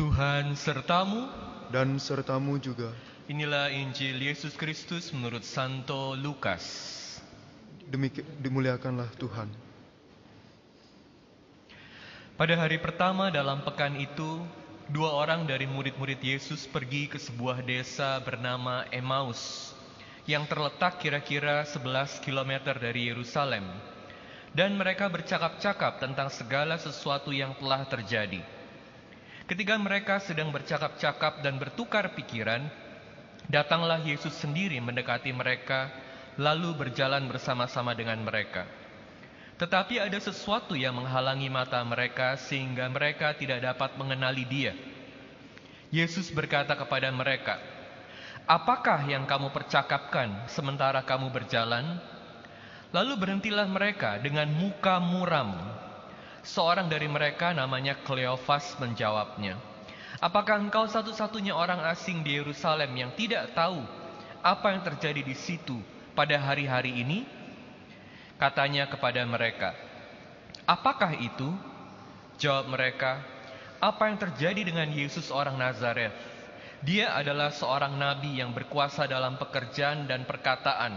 Tuhan sertamu. dan sertamu juga. Inilah Injil Yesus Kristus menurut Santo Lukas. Demiki, dimuliakanlah Tuhan. Pada hari pertama dalam pekan itu, dua orang dari murid-murid Yesus pergi ke sebuah desa bernama Emmaus yang terletak kira-kira 11 km dari Yerusalem. Dan mereka bercakap-cakap tentang segala sesuatu yang telah terjadi. Ketika mereka sedang bercakap-cakap dan bertukar pikiran, datanglah Yesus sendiri mendekati mereka, lalu berjalan bersama-sama dengan mereka. Tetapi ada sesuatu yang menghalangi mata mereka sehingga mereka tidak dapat mengenali dia. Yesus berkata kepada mereka, Apakah yang kamu percakapkan sementara kamu berjalan? Lalu berhentilah mereka dengan muka muram. Seorang dari mereka namanya Kleofas menjawabnya, Apakah engkau satu-satunya orang asing di Yerusalem yang tidak tahu apa yang terjadi di situ pada hari-hari ini? Katanya kepada mereka, Apakah itu? Jawab mereka, Apa yang terjadi dengan Yesus orang Nazaret? Dia adalah seorang nabi yang berkuasa dalam pekerjaan dan perkataan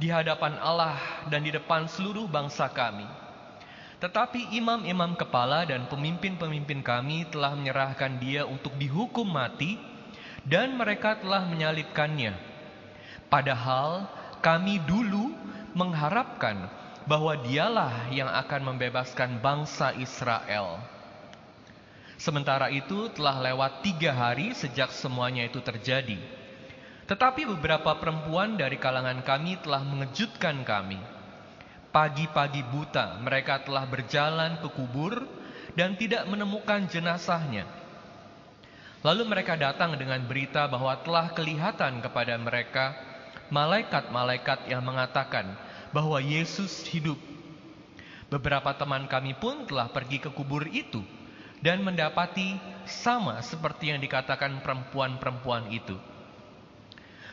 di hadapan Allah dan di depan seluruh bangsa kami. Tetapi imam-imam kepala dan pemimpin-pemimpin kami telah menyerahkan dia untuk dihukum mati dan mereka telah menyalibkannya. Padahal kami dulu mengharapkan bahwa dialah yang akan membebaskan bangsa Israel. Sementara itu telah lewat tiga hari sejak semuanya itu terjadi. Tetapi beberapa perempuan dari kalangan kami telah mengejutkan kami. Pagi-pagi buta mereka telah berjalan ke kubur dan tidak menemukan jenazahnya. Lalu mereka datang dengan berita bahwa telah kelihatan kepada mereka malaikat-malaikat yang mengatakan bahwa Yesus hidup. Beberapa teman kami pun telah pergi ke kubur itu dan mendapati sama seperti yang dikatakan perempuan-perempuan itu.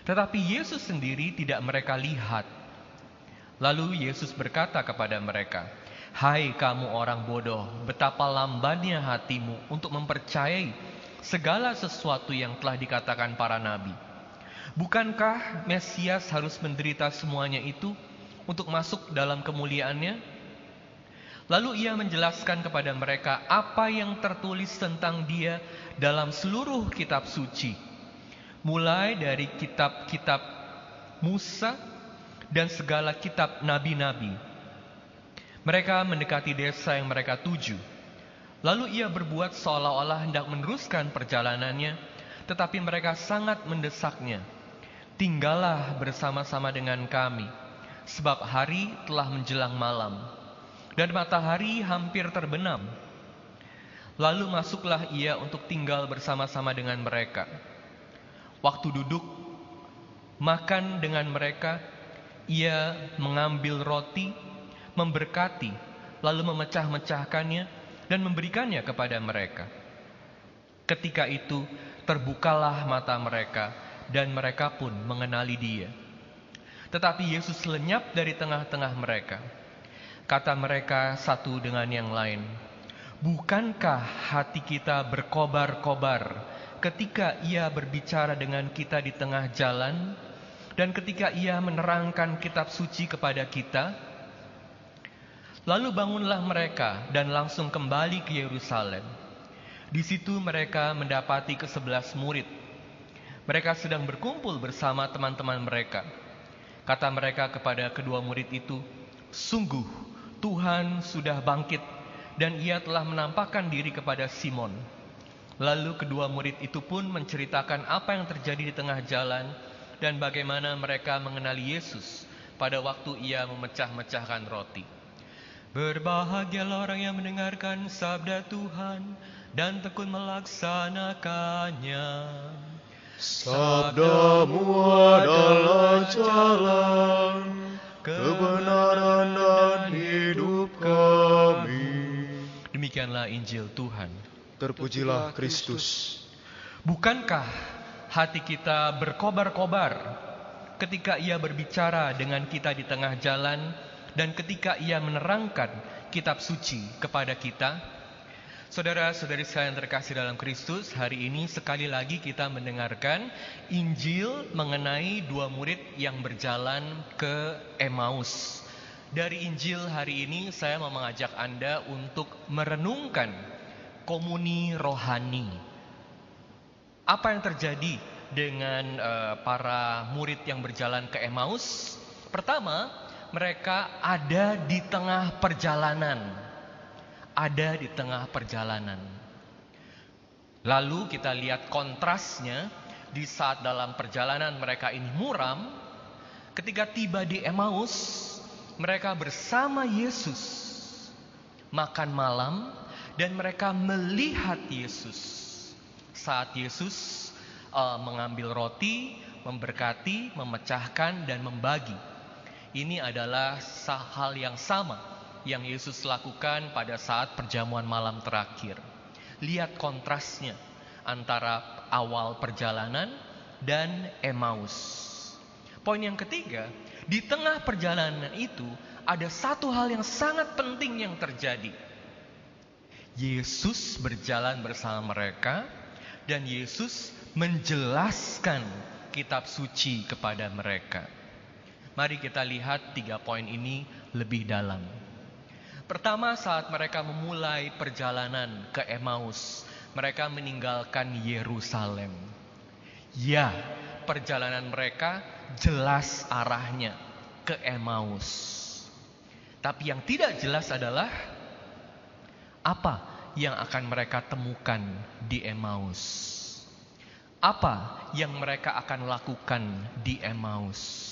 Tetapi Yesus sendiri tidak mereka lihat. Lalu Yesus berkata kepada mereka, Hai kamu orang bodoh, betapa lambannya hatimu untuk mempercayai segala sesuatu yang telah dikatakan para nabi. Bukankah Mesias harus menderita semuanya itu untuk masuk dalam kemuliaannya? Lalu ia menjelaskan kepada mereka apa yang tertulis tentang dia dalam seluruh kitab suci. Mulai dari kitab-kitab Musa dan segala kitab nabi-nabi. Mereka mendekati desa yang mereka tuju. Lalu ia berbuat seolah-olah hendak meneruskan perjalanannya, tetapi mereka sangat mendesaknya. Tinggallah bersama-sama dengan kami, sebab hari telah menjelang malam, dan matahari hampir terbenam. Lalu masuklah ia untuk tinggal bersama-sama dengan mereka. Waktu duduk, makan dengan mereka, ia mengambil roti, memberkati, lalu memecah-mecahkannya dan memberikannya kepada mereka. Ketika itu terbukalah mata mereka dan mereka pun mengenali dia. Tetapi Yesus lenyap dari tengah-tengah mereka. Kata mereka satu dengan yang lain, Bukankah hati kita berkobar-kobar ketika ia berbicara dengan kita di tengah jalan dan ketika ia menerangkan kitab suci kepada kita, lalu bangunlah mereka dan langsung kembali ke Yerusalem. Di situ mereka mendapati kesebelas murid. Mereka sedang berkumpul bersama teman-teman mereka. Kata mereka kepada kedua murid itu, Sungguh Tuhan sudah bangkit dan ia telah menampakkan diri kepada Simon. Lalu kedua murid itu pun menceritakan apa yang terjadi di tengah jalan dan bagaimana mereka mengenali Yesus pada waktu ia memecah-mecahkan roti. Berbahagialah orang yang mendengarkan sabda Tuhan dan tekun melaksanakannya. Sabdamu adalah jalan, kebenaran dan hidup kami. Demikianlah Injil Tuhan. Terpujilah Kristus. Bukankah hati kita berkobar-kobar ketika ia berbicara dengan kita di tengah jalan dan ketika ia menerangkan kitab suci kepada kita. Saudara-saudari sekalian terkasih dalam Kristus, hari ini sekali lagi kita mendengarkan Injil mengenai dua murid yang berjalan ke Emmaus. Dari Injil hari ini saya mau mengajak Anda untuk merenungkan komuni rohani. Apa yang terjadi dengan uh, para murid yang berjalan ke Emmaus? Pertama, mereka ada di tengah perjalanan ada di tengah perjalanan. Lalu kita lihat kontrasnya di saat dalam perjalanan mereka ini muram, ketika tiba di Emmaus, mereka bersama Yesus makan malam dan mereka melihat Yesus. Saat Yesus uh, mengambil roti, memberkati, memecahkan dan membagi. Ini adalah hal yang sama yang Yesus lakukan pada saat perjamuan malam terakhir. Lihat kontrasnya antara awal perjalanan dan Emmaus. Poin yang ketiga, di tengah perjalanan itu ada satu hal yang sangat penting yang terjadi. Yesus berjalan bersama mereka dan Yesus menjelaskan kitab suci kepada mereka. Mari kita lihat tiga poin ini lebih dalam. Pertama saat mereka memulai perjalanan ke Emmaus, mereka meninggalkan Yerusalem. Ya, perjalanan mereka jelas arahnya ke Emmaus. Tapi yang tidak jelas adalah apa yang akan mereka temukan di Emmaus. Apa yang mereka akan lakukan di Emmaus?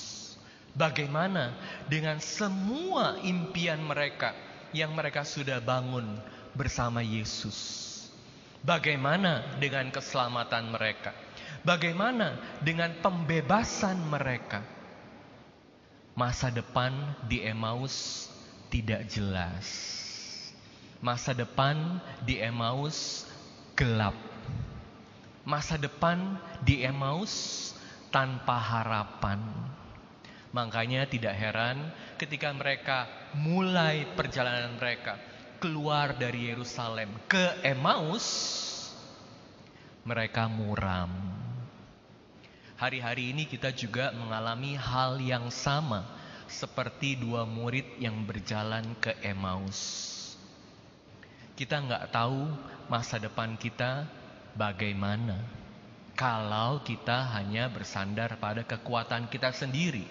Bagaimana dengan semua impian mereka yang mereka sudah bangun bersama Yesus. Bagaimana dengan keselamatan mereka? Bagaimana dengan pembebasan mereka? Masa depan di Emmaus tidak jelas. Masa depan di Emmaus gelap. Masa depan di Emmaus tanpa harapan. Makanya tidak heran ketika mereka mulai perjalanan mereka keluar dari Yerusalem ke Emmaus, mereka muram. Hari-hari ini kita juga mengalami hal yang sama seperti dua murid yang berjalan ke Emmaus. Kita nggak tahu masa depan kita bagaimana kalau kita hanya bersandar pada kekuatan kita sendiri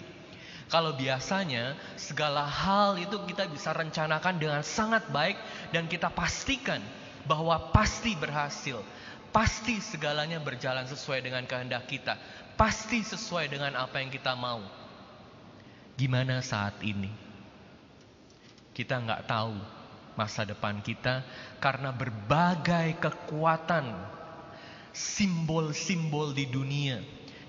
kalau biasanya segala hal itu kita bisa rencanakan dengan sangat baik dan kita pastikan bahwa pasti berhasil. Pasti segalanya berjalan sesuai dengan kehendak kita. Pasti sesuai dengan apa yang kita mau. Gimana saat ini? Kita nggak tahu masa depan kita karena berbagai kekuatan simbol-simbol di dunia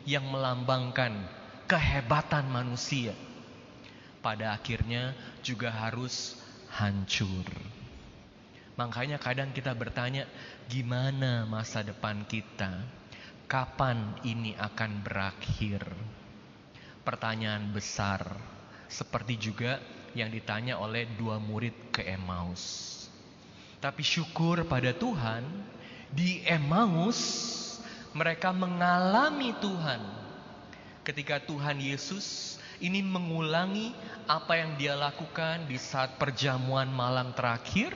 yang melambangkan kehebatan manusia pada akhirnya juga harus hancur. Makanya kadang kita bertanya, gimana masa depan kita? Kapan ini akan berakhir? Pertanyaan besar, seperti juga yang ditanya oleh dua murid ke Emmaus. Tapi syukur pada Tuhan, di Emmaus mereka mengalami Tuhan ketika Tuhan Yesus ini mengulangi apa yang dia lakukan di saat perjamuan malam terakhir.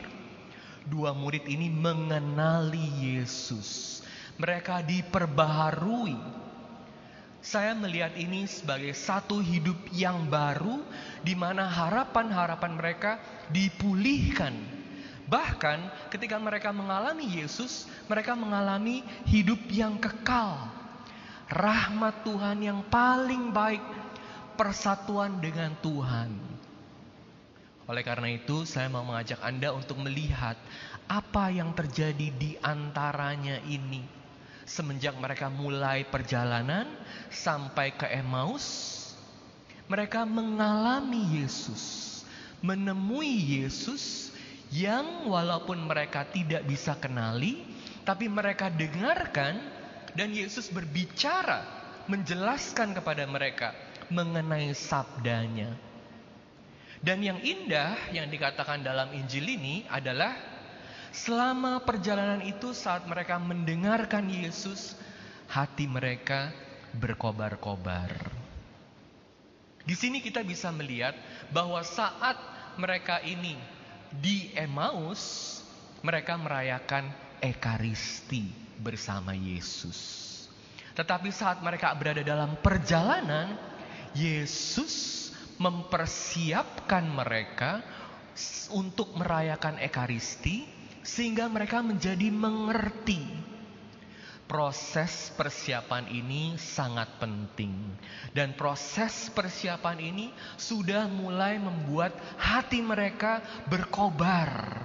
Dua murid ini mengenali Yesus. Mereka diperbaharui. Saya melihat ini sebagai satu hidup yang baru di mana harapan-harapan mereka dipulihkan. Bahkan ketika mereka mengalami Yesus, mereka mengalami hidup yang kekal rahmat Tuhan yang paling baik, persatuan dengan Tuhan. Oleh karena itu, saya mau mengajak Anda untuk melihat apa yang terjadi di antaranya ini. Semenjak mereka mulai perjalanan sampai ke Emmaus, mereka mengalami Yesus, menemui Yesus yang walaupun mereka tidak bisa kenali, tapi mereka dengarkan dan Yesus berbicara, menjelaskan kepada mereka mengenai sabdanya. Dan yang indah yang dikatakan dalam Injil ini adalah Selama perjalanan itu saat mereka mendengarkan Yesus, hati mereka berkobar-kobar. Di sini kita bisa melihat bahwa saat mereka ini di Emmaus, mereka merayakan Ekaristi bersama Yesus. Tetapi saat mereka berada dalam perjalanan, Yesus mempersiapkan mereka untuk merayakan Ekaristi sehingga mereka menjadi mengerti. Proses persiapan ini sangat penting, dan proses persiapan ini sudah mulai membuat hati mereka berkobar.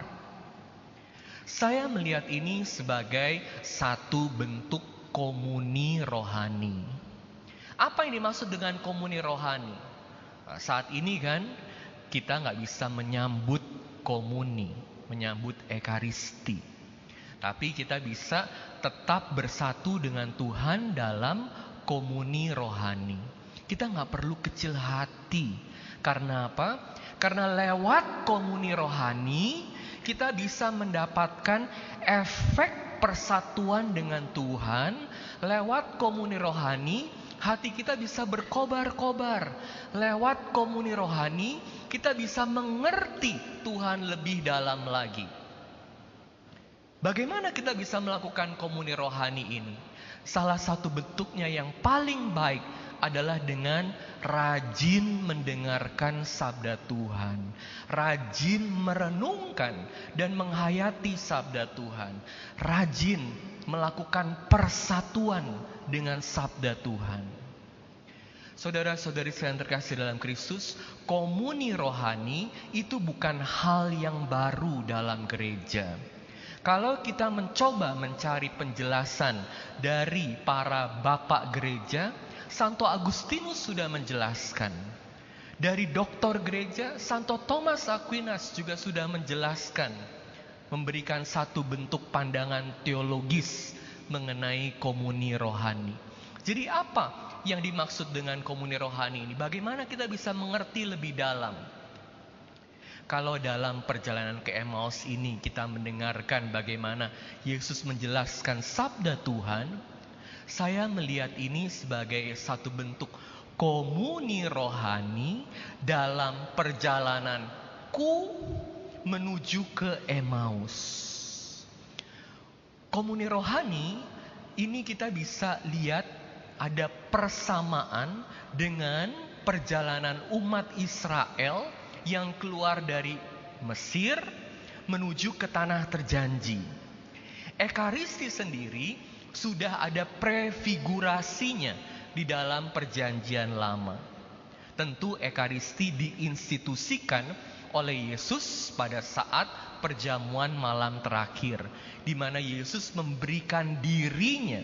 Saya melihat ini sebagai satu bentuk komuni rohani. Apa yang dimaksud dengan komuni rohani? Saat ini kan kita nggak bisa menyambut komuni menyambut Ekaristi. Tapi kita bisa tetap bersatu dengan Tuhan dalam komuni rohani. Kita nggak perlu kecil hati. Karena apa? Karena lewat komuni rohani kita bisa mendapatkan efek persatuan dengan Tuhan. Lewat komuni rohani hati kita bisa berkobar-kobar. Lewat komuni rohani, kita bisa mengerti Tuhan lebih dalam lagi. Bagaimana kita bisa melakukan komuni rohani ini? Salah satu bentuknya yang paling baik adalah dengan rajin mendengarkan sabda Tuhan, rajin merenungkan dan menghayati sabda Tuhan, rajin melakukan persatuan dengan sabda Tuhan. Saudara-saudari yang terkasih dalam Kristus, komuni rohani itu bukan hal yang baru dalam gereja. Kalau kita mencoba mencari penjelasan dari para bapak gereja, Santo Agustinus sudah menjelaskan. Dari doktor gereja, Santo Thomas Aquinas juga sudah menjelaskan. Memberikan satu bentuk pandangan teologis mengenai komuni rohani. Jadi apa yang dimaksud dengan komuni rohani ini? Bagaimana kita bisa mengerti lebih dalam? Kalau dalam perjalanan ke Emmaus ini kita mendengarkan bagaimana Yesus menjelaskan sabda Tuhan, saya melihat ini sebagai satu bentuk komuni rohani dalam perjalananku menuju ke Emmaus. Komuni rohani ini kita bisa lihat ada persamaan dengan perjalanan umat Israel yang keluar dari Mesir menuju ke tanah terjanji. Ekaristi sendiri sudah ada prefigurasinya di dalam perjanjian lama. Tentu Ekaristi diinstitusikan oleh Yesus pada saat perjamuan malam terakhir di mana Yesus memberikan dirinya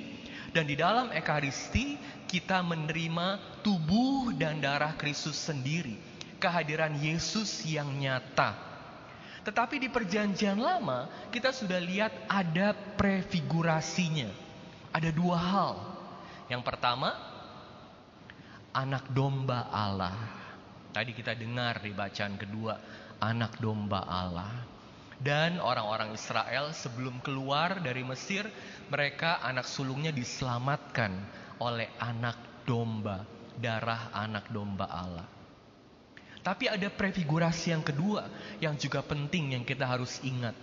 dan di dalam Ekaristi kita menerima tubuh dan darah Kristus sendiri kehadiran Yesus yang nyata tetapi di perjanjian lama kita sudah lihat ada prefigurasinya ada dua hal. Yang pertama, anak domba Allah. Tadi kita dengar di bacaan kedua, anak domba Allah. Dan orang-orang Israel sebelum keluar dari Mesir, mereka anak sulungnya diselamatkan oleh anak domba, darah anak domba Allah. Tapi ada prefigurasi yang kedua yang juga penting yang kita harus ingat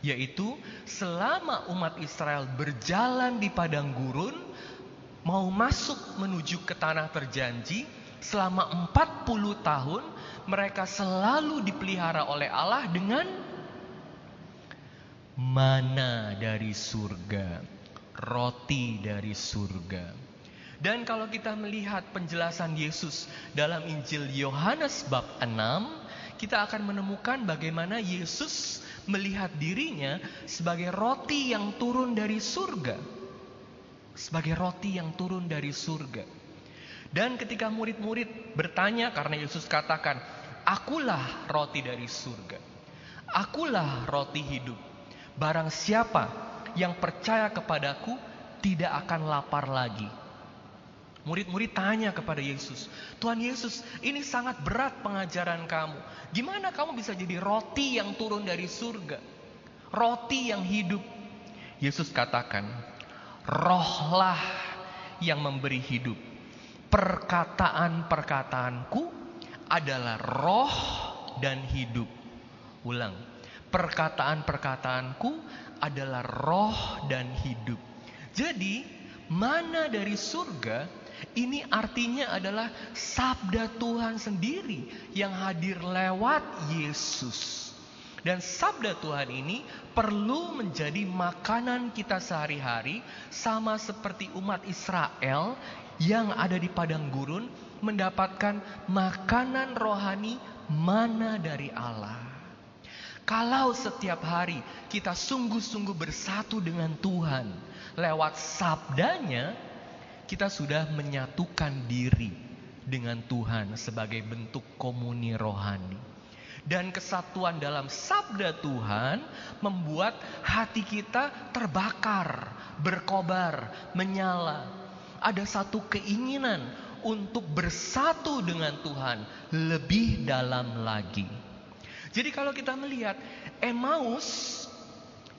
yaitu selama umat Israel berjalan di padang gurun mau masuk menuju ke tanah terjanji selama 40 tahun mereka selalu dipelihara oleh Allah dengan mana dari surga roti dari surga dan kalau kita melihat penjelasan Yesus dalam Injil Yohanes bab 6 kita akan menemukan bagaimana Yesus melihat dirinya sebagai roti yang turun dari surga. Sebagai roti yang turun dari surga. Dan ketika murid-murid bertanya karena Yesus katakan, "Akulah roti dari surga. Akulah roti hidup. Barang siapa yang percaya kepadaku tidak akan lapar lagi." Murid-murid tanya kepada Yesus, Tuhan Yesus, ini sangat berat pengajaran kamu. Gimana kamu bisa jadi roti yang turun dari surga? roti yang hidup. Yesus katakan, rohlah yang memberi hidup. Perkataan-perkataanku adalah roh dan hidup. Ulang, perkataan-perkataanku adalah roh dan hidup. Jadi, mana dari surga ini artinya adalah sabda Tuhan sendiri yang hadir lewat Yesus. Dan sabda Tuhan ini perlu menjadi makanan kita sehari-hari sama seperti umat Israel yang ada di padang gurun mendapatkan makanan rohani mana dari Allah. Kalau setiap hari kita sungguh-sungguh bersatu dengan Tuhan lewat sabdanya, kita sudah menyatukan diri dengan Tuhan sebagai bentuk komuni rohani. Dan kesatuan dalam sabda Tuhan membuat hati kita terbakar, berkobar, menyala ada satu keinginan untuk bersatu dengan Tuhan lebih dalam lagi. Jadi kalau kita melihat Emmaus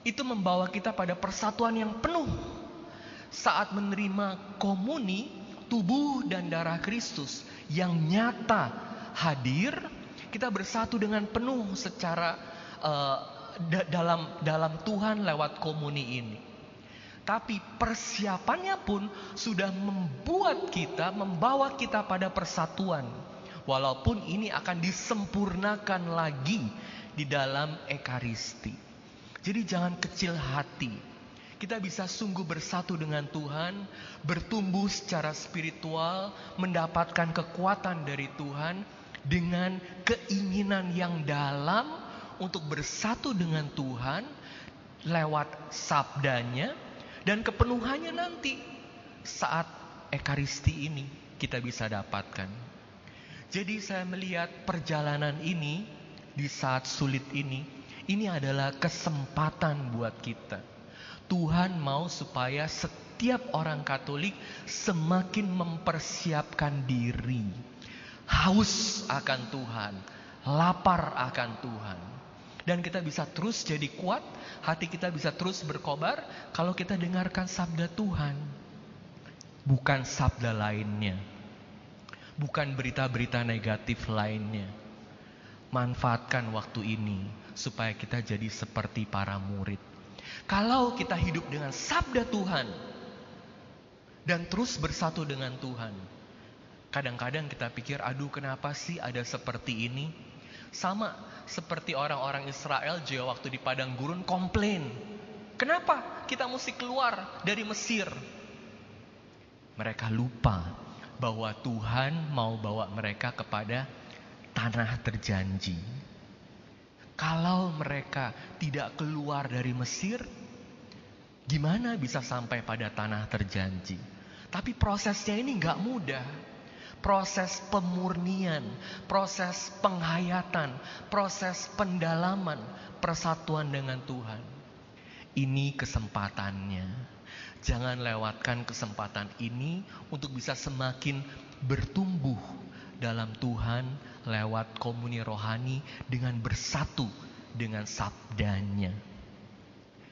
itu membawa kita pada persatuan yang penuh. Saat menerima komuni tubuh dan darah Kristus yang nyata hadir, kita bersatu dengan penuh secara uh, dalam dalam Tuhan lewat komuni ini. Tapi persiapannya pun sudah membuat kita, membawa kita pada persatuan. Walaupun ini akan disempurnakan lagi di dalam Ekaristi. Jadi jangan kecil hati. Kita bisa sungguh bersatu dengan Tuhan, bertumbuh secara spiritual, mendapatkan kekuatan dari Tuhan dengan keinginan yang dalam untuk bersatu dengan Tuhan lewat sabdanya, dan kepenuhannya nanti saat Ekaristi ini kita bisa dapatkan. Jadi saya melihat perjalanan ini di saat sulit ini, ini adalah kesempatan buat kita. Tuhan mau supaya setiap orang Katolik semakin mempersiapkan diri. Haus akan Tuhan, lapar akan Tuhan. Dan kita bisa terus jadi kuat hati kita bisa terus berkobar kalau kita dengarkan sabda Tuhan. Bukan sabda lainnya. Bukan berita-berita negatif lainnya. Manfaatkan waktu ini supaya kita jadi seperti para murid. Kalau kita hidup dengan sabda Tuhan dan terus bersatu dengan Tuhan. Kadang-kadang kita pikir, aduh kenapa sih ada seperti ini? Sama seperti orang-orang Israel juga waktu di padang gurun komplain. Kenapa kita mesti keluar dari Mesir? Mereka lupa bahwa Tuhan mau bawa mereka kepada tanah terjanji. Kalau mereka tidak keluar dari Mesir, gimana bisa sampai pada tanah terjanji? Tapi prosesnya ini nggak mudah proses pemurnian, proses penghayatan, proses pendalaman persatuan dengan Tuhan. Ini kesempatannya. Jangan lewatkan kesempatan ini untuk bisa semakin bertumbuh dalam Tuhan lewat komuni rohani dengan bersatu dengan sabdanya.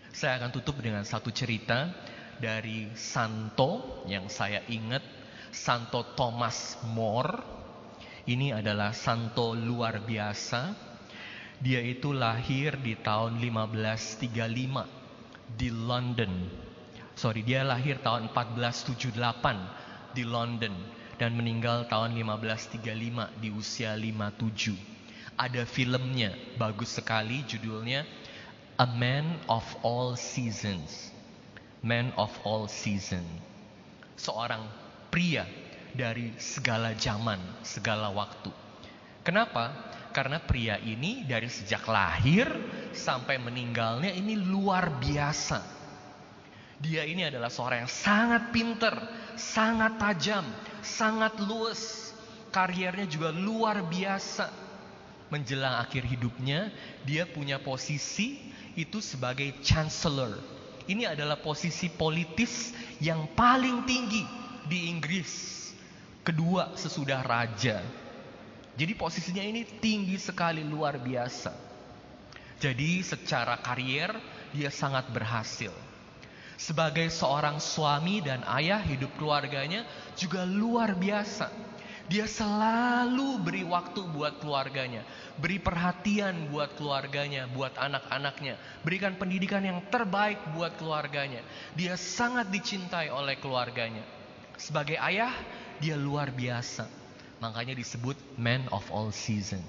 Saya akan tutup dengan satu cerita dari Santo yang saya ingat Santo Thomas More. Ini adalah santo luar biasa. Dia itu lahir di tahun 1535 di London. Sorry, dia lahir tahun 1478 di London dan meninggal tahun 1535 di usia 57. Ada filmnya, bagus sekali judulnya A Man of All Seasons. Man of All Season. Seorang pria dari segala zaman, segala waktu. Kenapa? Karena pria ini dari sejak lahir sampai meninggalnya ini luar biasa. Dia ini adalah seorang yang sangat pinter, sangat tajam, sangat luas. Karirnya juga luar biasa. Menjelang akhir hidupnya, dia punya posisi itu sebagai chancellor. Ini adalah posisi politis yang paling tinggi di Inggris. Kedua sesudah raja. Jadi posisinya ini tinggi sekali luar biasa. Jadi secara karier dia sangat berhasil. Sebagai seorang suami dan ayah hidup keluarganya juga luar biasa. Dia selalu beri waktu buat keluarganya, beri perhatian buat keluarganya, buat anak-anaknya, berikan pendidikan yang terbaik buat keluarganya. Dia sangat dicintai oleh keluarganya. Sebagai ayah, dia luar biasa. Makanya disebut man of all season.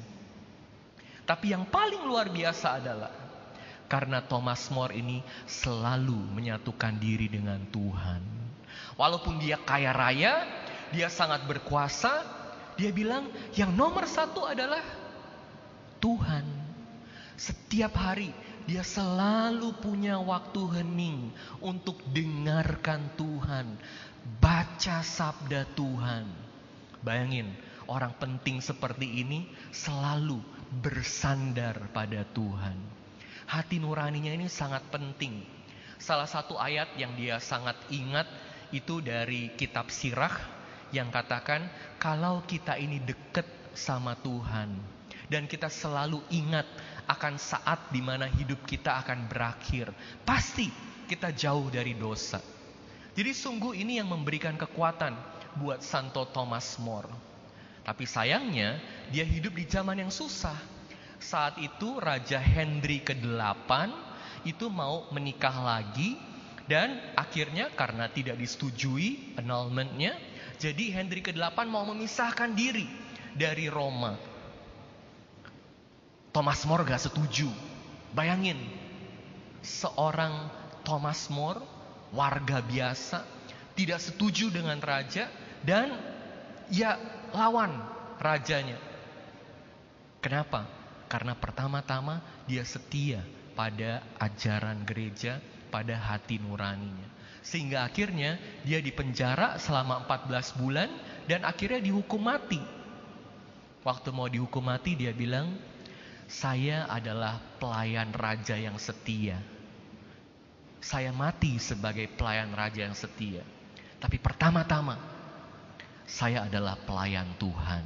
Tapi yang paling luar biasa adalah karena Thomas More ini selalu menyatukan diri dengan Tuhan. Walaupun dia kaya raya, dia sangat berkuasa, dia bilang yang nomor satu adalah Tuhan. Setiap hari dia selalu punya waktu hening untuk dengarkan Tuhan, baca sabda Tuhan. Bayangin, orang penting seperti ini selalu bersandar pada Tuhan hati nuraninya ini sangat penting. Salah satu ayat yang dia sangat ingat itu dari kitab Sirah yang katakan kalau kita ini dekat sama Tuhan dan kita selalu ingat akan saat di mana hidup kita akan berakhir, pasti kita jauh dari dosa. Jadi sungguh ini yang memberikan kekuatan buat Santo Thomas More. Tapi sayangnya dia hidup di zaman yang susah saat itu Raja Henry ke-8 itu mau menikah lagi dan akhirnya karena tidak disetujui annulmentnya, jadi Henry ke-8 mau memisahkan diri dari Roma. Thomas More gak setuju. Bayangin, seorang Thomas More, warga biasa, tidak setuju dengan raja dan ya lawan rajanya. Kenapa? Karena pertama-tama dia setia pada ajaran gereja, pada hati nuraninya. Sehingga akhirnya dia dipenjara selama 14 bulan dan akhirnya dihukum mati. Waktu mau dihukum mati dia bilang, saya adalah pelayan raja yang setia. Saya mati sebagai pelayan raja yang setia. Tapi pertama-tama, saya adalah pelayan Tuhan.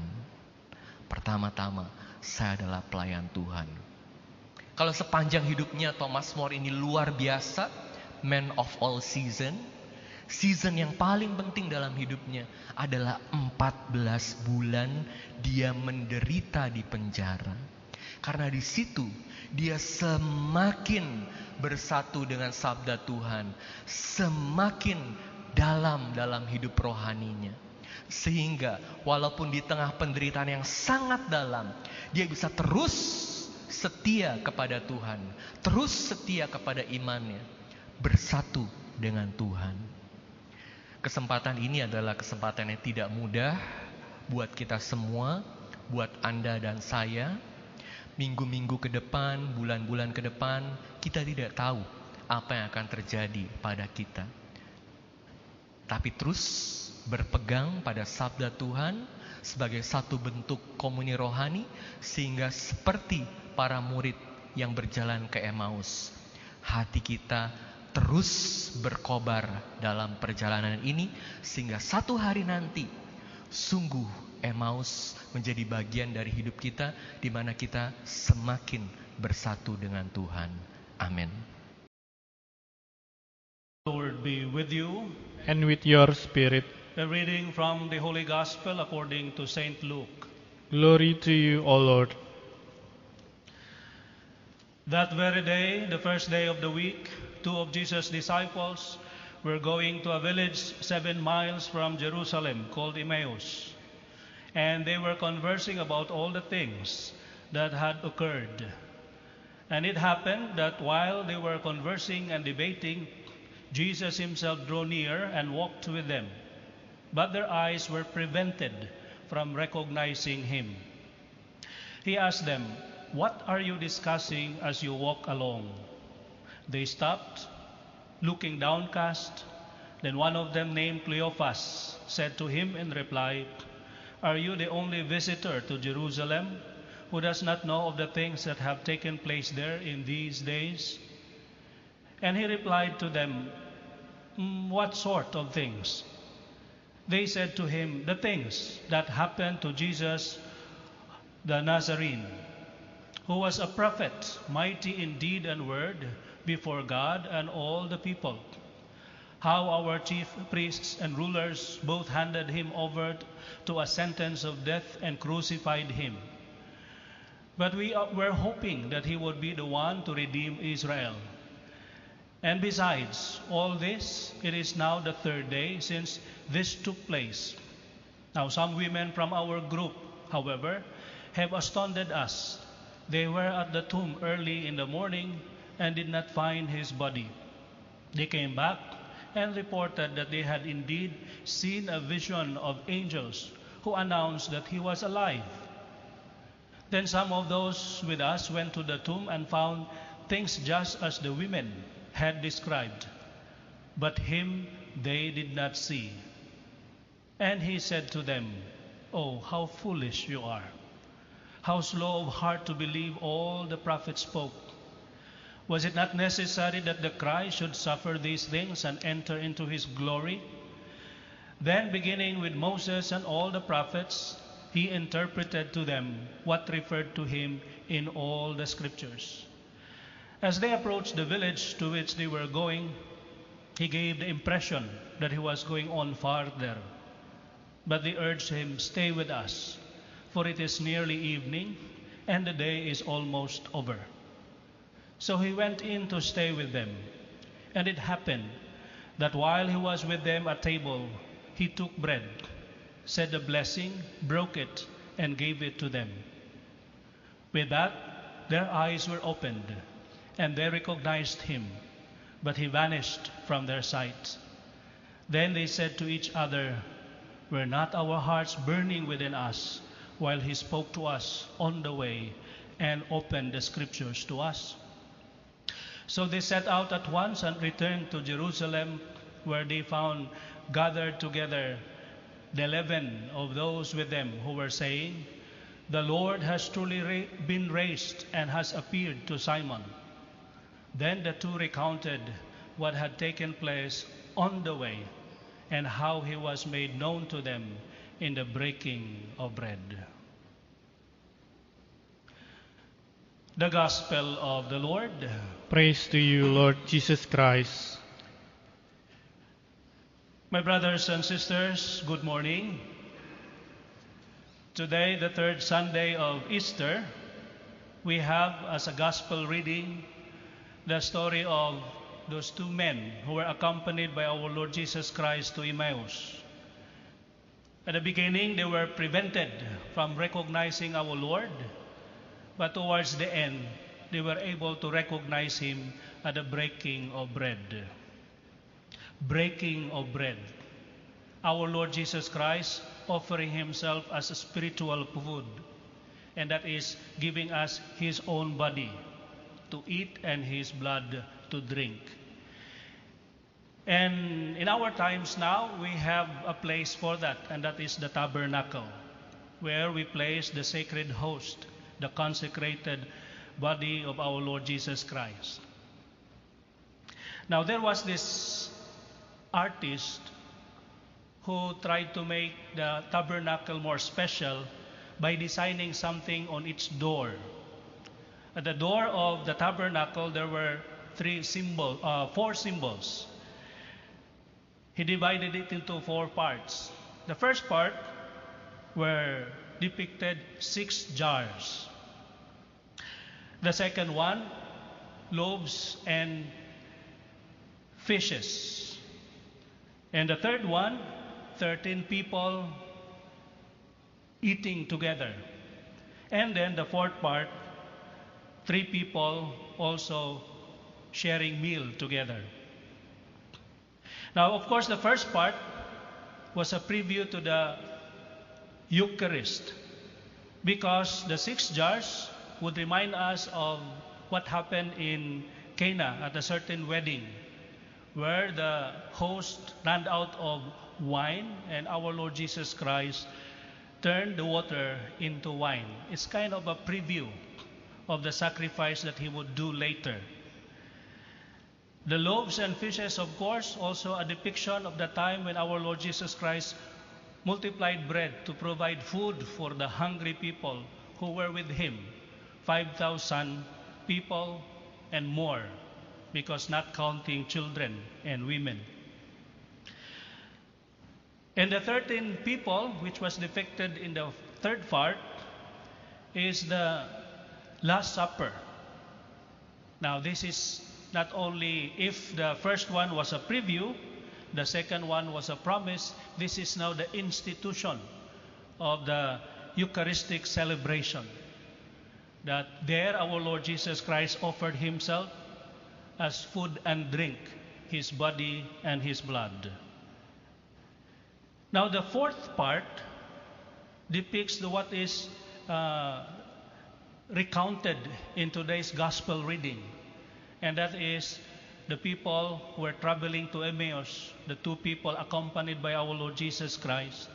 Pertama-tama, saya adalah pelayan Tuhan. Kalau sepanjang hidupnya Thomas More ini luar biasa, man of all season, season yang paling penting dalam hidupnya adalah 14 bulan dia menderita di penjara. Karena di situ dia semakin bersatu dengan sabda Tuhan, semakin dalam dalam hidup rohaninya. Sehingga walaupun di tengah penderitaan yang sangat dalam, dia bisa terus setia kepada Tuhan, terus setia kepada imannya, bersatu dengan Tuhan. Kesempatan ini adalah kesempatan yang tidak mudah buat kita semua, buat Anda dan saya. Minggu-minggu ke depan, bulan-bulan ke depan, kita tidak tahu apa yang akan terjadi pada kita. Tapi terus berpegang pada sabda Tuhan sebagai satu bentuk komuni rohani sehingga seperti para murid yang berjalan ke Emmaus hati kita terus berkobar dalam perjalanan ini sehingga satu hari nanti sungguh Emmaus menjadi bagian dari hidup kita di mana kita semakin bersatu dengan Tuhan. Amin. Lord be with you. and with your spirit. A reading from the Holy Gospel according to St. Luke. Glory to you, O Lord. That very day, the first day of the week, two of Jesus' disciples were going to a village seven miles from Jerusalem called Emmaus. And they were conversing about all the things that had occurred. And it happened that while they were conversing and debating, Jesus himself drew near and walked with them. But their eyes were prevented from recognizing him. He asked them, What are you discussing as you walk along? They stopped, looking downcast. Then one of them, named Cleophas, said to him in reply, Are you the only visitor to Jerusalem who does not know of the things that have taken place there in these days? And he replied to them, "Mm, What sort of things? They said to him, The things that happened to Jesus the Nazarene, who was a prophet, mighty in deed and word before God and all the people. How our chief priests and rulers both handed him over to a sentence of death and crucified him. But we were hoping that he would be the one to redeem Israel. And besides all this, it is now the third day since this took place. Now, some women from our group, however, have astounded us. They were at the tomb early in the morning and did not find his body. They came back and reported that they had indeed seen a vision of angels who announced that he was alive. Then some of those with us went to the tomb and found things just as the women had described, but him they did not see. And he said to them, Oh, how foolish you are! How slow of heart to believe all the prophets spoke. Was it not necessary that the Christ should suffer these things and enter into his glory? Then, beginning with Moses and all the prophets, he interpreted to them what referred to him in all the scriptures. As they approached the village to which they were going, he gave the impression that he was going on farther. But they urged him, Stay with us, for it is nearly evening, and the day is almost over. So he went in to stay with them. And it happened that while he was with them at table, he took bread, said a blessing, broke it, and gave it to them. With that, their eyes were opened, and they recognized him, but he vanished from their sight. Then they said to each other, Were not our hearts burning within us while he spoke to us on the way and opened the scriptures to us? So they set out at once and returned to Jerusalem, where they found gathered together the eleven of those with them who were saying, The Lord has truly ra- been raised and has appeared to Simon. Then the two recounted what had taken place on the way and how he was made known to them in the breaking of bread. The Gospel of the Lord. Praise to you, Lord Jesus Christ. My brothers and sisters, good morning. Today, the third Sunday of Easter, we have as a gospel reading the story of those two men who were accompanied by our Lord Jesus Christ to Emmaus. At the beginning, they were prevented from recognizing our Lord, but towards the end, they were able to recognize Him at the breaking of bread. Breaking of bread. Our Lord Jesus Christ offering Himself as a spiritual food, and that is giving us His own body to eat and His blood to drink. And in our times now, we have a place for that, and that is the tabernacle, where we place the sacred host, the consecrated body of our Lord Jesus Christ. Now, there was this artist who tried to make the tabernacle more special by designing something on its door. At the door of the tabernacle, there were three symbol, uh, four symbols. He divided it into four parts. The first part were depicted six jars. The second one, loaves and fishes. And the third one, 13 people eating together. And then the fourth part, three people also sharing meal together. Now, of course, the first part was a preview to the Eucharist because the six jars would remind us of what happened in Cana at a certain wedding where the host ran out of wine and our Lord Jesus Christ turned the water into wine. It's kind of a preview of the sacrifice that he would do later. The loaves and fishes, of course, also a depiction of the time when our Lord Jesus Christ multiplied bread to provide food for the hungry people who were with him 5,000 people and more, because not counting children and women. And the 13 people, which was depicted in the third part, is the Last Supper. Now, this is not only if the first one was a preview, the second one was a promise, this is now the institution of the Eucharistic celebration. That there our Lord Jesus Christ offered himself as food and drink, his body and his blood. Now, the fourth part depicts the, what is uh, recounted in today's gospel reading, and that is the people who were traveling to Emmaus, the two people accompanied by our Lord Jesus Christ.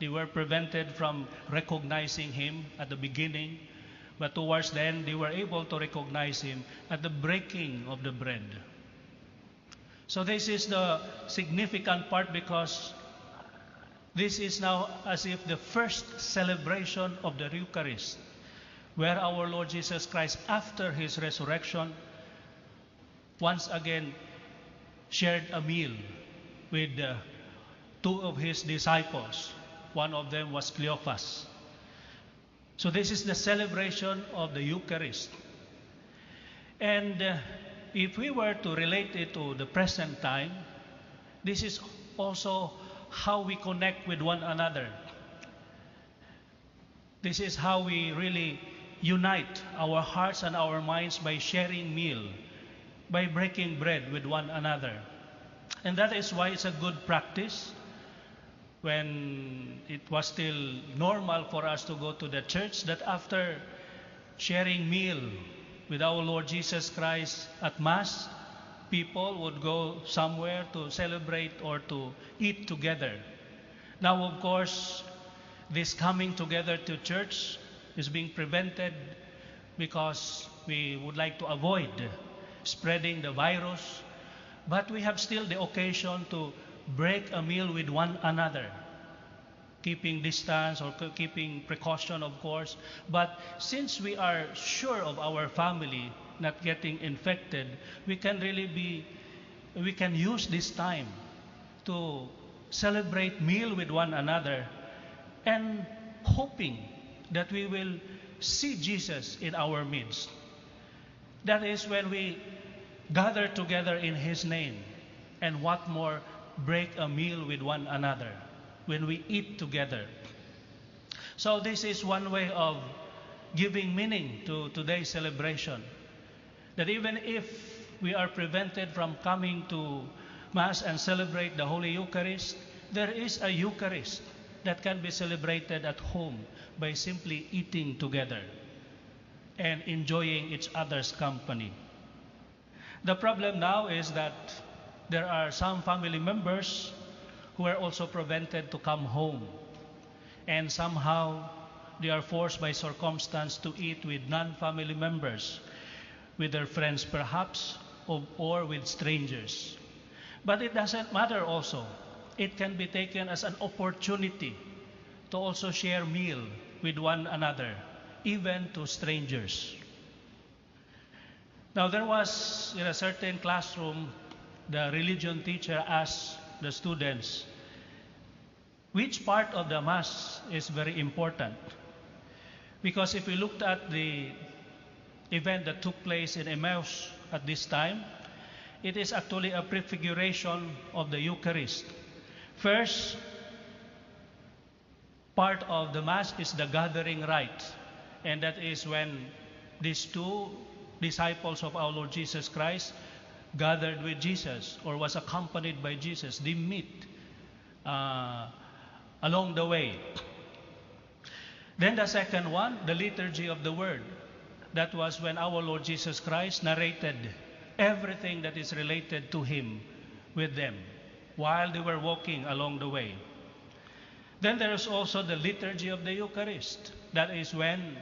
They were prevented from recognizing him at the beginning, but towards the end, they were able to recognize him at the breaking of the bread. So, this is the significant part because this is now as if the first celebration of the Eucharist, where our Lord Jesus Christ, after his resurrection, once again shared a meal with uh, two of his disciples. One of them was Cleophas. So, this is the celebration of the Eucharist. And uh, if we were to relate it to the present time, this is also how we connect with one another. This is how we really unite our hearts and our minds by sharing meal, by breaking bread with one another. And that is why it's a good practice when it was still normal for us to go to the church that after sharing meal with our Lord Jesus Christ at Mass, people would go somewhere to celebrate or to eat together. Now, of course, this coming together to church is being prevented because we would like to avoid spreading the virus, but we have still the occasion to break a meal with one another, keeping distance or keeping precaution, of course. But since we are sure of our family not getting infected, we can really be, we can use this time to celebrate meal with one another and hoping that we will see Jesus in our midst. That is when we gather together in His name, and what more, break a meal with one another when we eat together. So, this is one way of giving meaning to today's celebration. That even if we are prevented from coming to Mass and celebrate the Holy Eucharist, there is a Eucharist that can be celebrated at home by simply eating together and enjoying each other's company. The problem now is that there are some family members who are also prevented to come home, and somehow they are forced by circumstance to eat with non family members, with their friends perhaps, or with strangers. But it doesn't matter also. It can be taken as an opportunity to also share meal with one another, even to strangers. Now, there was in a certain classroom, the religion teacher asked the students, which part of the Mass is very important? Because if we looked at the event that took place in Emmaus at this time, it is actually a prefiguration of the Eucharist. First, part of the Mass is the gathering rite, and that is when these two disciples of our Lord Jesus Christ gathered with Jesus or was accompanied by Jesus. They meet uh, along the way. Then the second one, the liturgy of the Word. That was when our Lord Jesus Christ narrated everything that is related to Him with them while they were walking along the way. Then there is also the liturgy of the Eucharist. That is when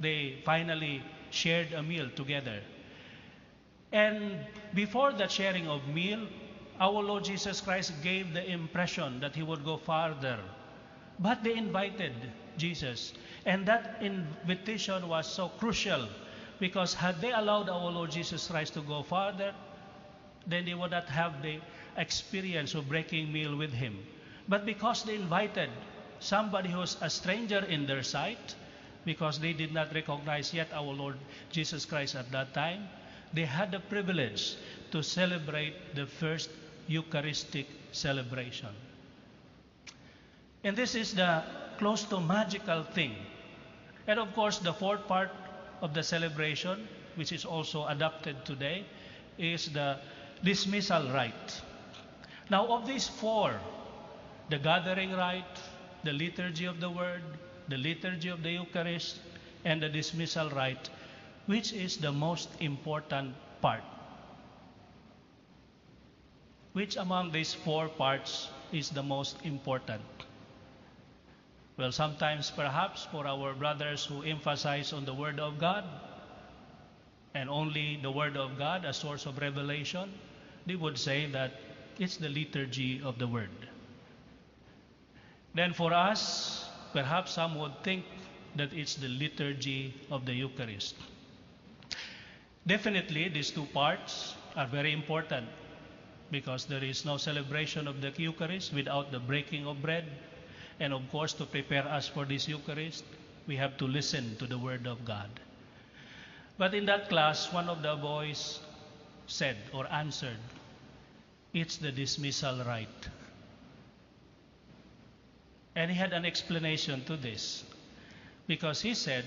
they finally shared a meal together. And before that sharing of meal, our Lord Jesus Christ gave the impression that he would go farther But they invited Jesus. And that invitation was so crucial because had they allowed our Lord Jesus Christ to go farther, then they would not have the experience of breaking meal with him. But because they invited somebody who's a stranger in their sight, because they did not recognize yet our Lord Jesus Christ at that time, they had the privilege to celebrate the first Eucharistic celebration. And this is the close to magical thing. And of course, the fourth part of the celebration, which is also adopted today, is the dismissal rite. Now, of these four, the gathering rite, the liturgy of the word, the liturgy of the Eucharist, and the dismissal rite, which is the most important part? Which among these four parts is the most important? Well, sometimes perhaps for our brothers who emphasize on the Word of God and only the Word of God as source of revelation, they would say that it's the liturgy of the Word. Then for us, perhaps some would think that it's the liturgy of the Eucharist. Definitely, these two parts are very important because there is no celebration of the Eucharist without the breaking of bread. And of course, to prepare us for this Eucharist, we have to listen to the Word of God. But in that class, one of the boys said or answered, It's the dismissal rite. And he had an explanation to this because he said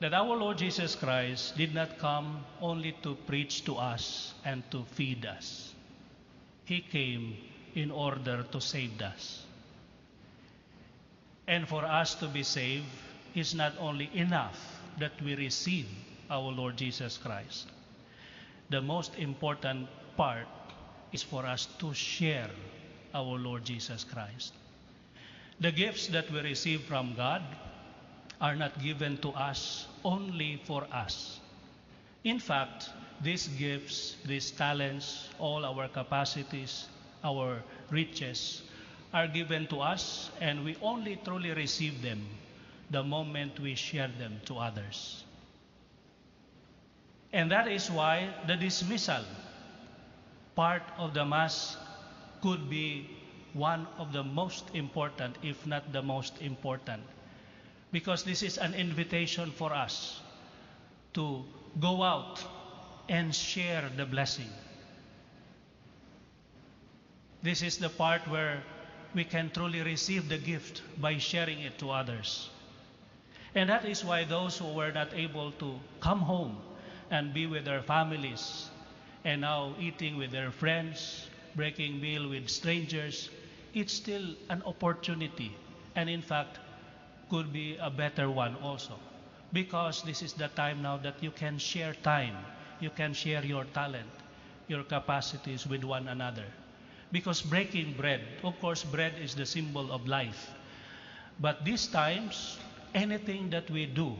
that our Lord Jesus Christ did not come only to preach to us and to feed us, He came in order to save us. And for us to be saved is not only enough that we receive our Lord Jesus Christ. The most important part is for us to share our Lord Jesus Christ. The gifts that we receive from God are not given to us only for us. In fact, these gifts, these talents, all our capacities, our riches are given to us, and we only truly receive them the moment we share them to others. And that is why the dismissal part of the Mass could be one of the most important, if not the most important, because this is an invitation for us to go out and share the blessing. This is the part where we can truly receive the gift by sharing it to others. And that is why those who were not able to come home and be with their families and now eating with their friends, breaking meal with strangers, it's still an opportunity. And in fact, could be a better one also. Because this is the time now that you can share time, you can share your talent, your capacities with one another. Because breaking bread, of course, bread is the symbol of life. But these times, anything that we do,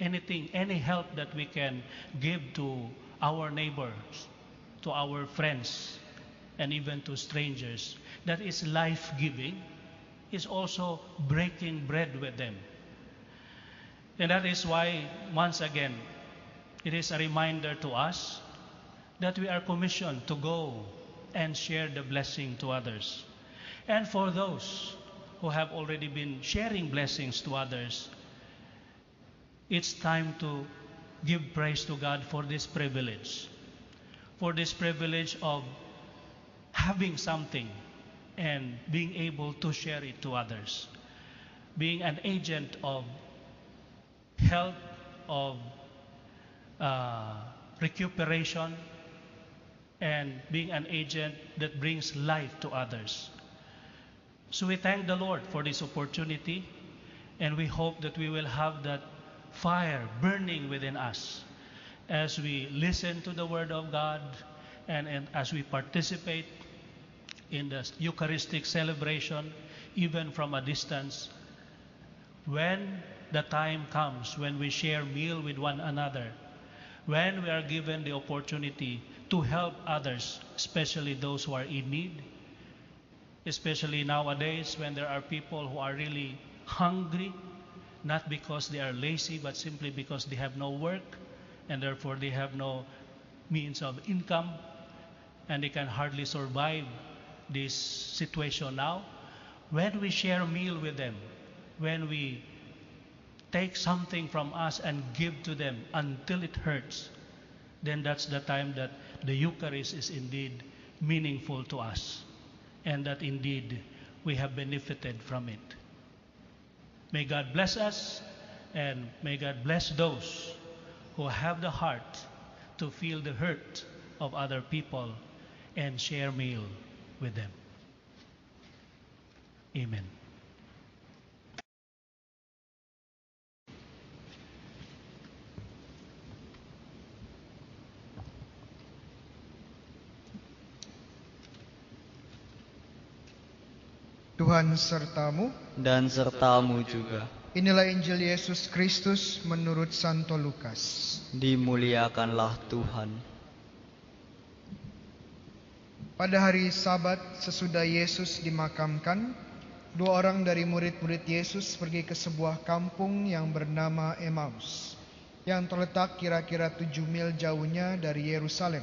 anything, any help that we can give to our neighbors, to our friends, and even to strangers, that is life giving, is also breaking bread with them. And that is why, once again, it is a reminder to us that we are commissioned to go and share the blessing to others. And for those who have already been sharing blessings to others, it's time to give praise to God for this privilege. For this privilege of having something and being able to share it to others. Being an agent of health, of uh, recuperation, and being an agent that brings life to others. So we thank the Lord for this opportunity, and we hope that we will have that fire burning within us as we listen to the Word of God and, and as we participate in the Eucharistic celebration, even from a distance. When the time comes when we share meal with one another, when we are given the opportunity to help others, especially those who are in need, especially nowadays when there are people who are really hungry, not because they are lazy, but simply because they have no work and therefore they have no means of income and they can hardly survive this situation now. When we share a meal with them, when we take something from us and give to them until it hurts, then that's the time that the Eucharist is indeed meaningful to us and that indeed we have benefited from it. May God bless us and may God bless those who have the heart to feel the hurt of other people and share meal with them. Amen. Tuhan sertamu. dan sertamu juga. Inilah Injil Yesus Kristus menurut Santo Lukas. Dimuliakanlah Tuhan. Pada hari Sabat sesudah Yesus dimakamkan, dua orang dari murid-murid Yesus pergi ke sebuah kampung yang bernama Emmaus, yang terletak kira-kira tujuh mil jauhnya dari Yerusalem.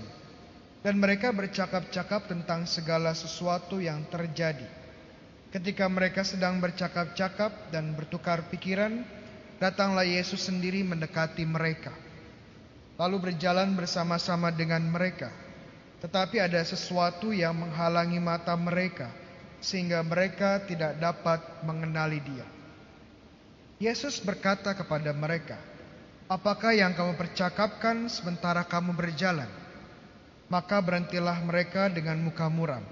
Dan mereka bercakap-cakap tentang segala sesuatu yang terjadi. Ketika mereka sedang bercakap-cakap dan bertukar pikiran, datanglah Yesus sendiri mendekati mereka. Lalu berjalan bersama-sama dengan mereka. Tetapi ada sesuatu yang menghalangi mata mereka, sehingga mereka tidak dapat mengenali Dia. Yesus berkata kepada mereka, "Apakah yang kamu percakapkan sementara kamu berjalan?" Maka berhentilah mereka dengan muka muram.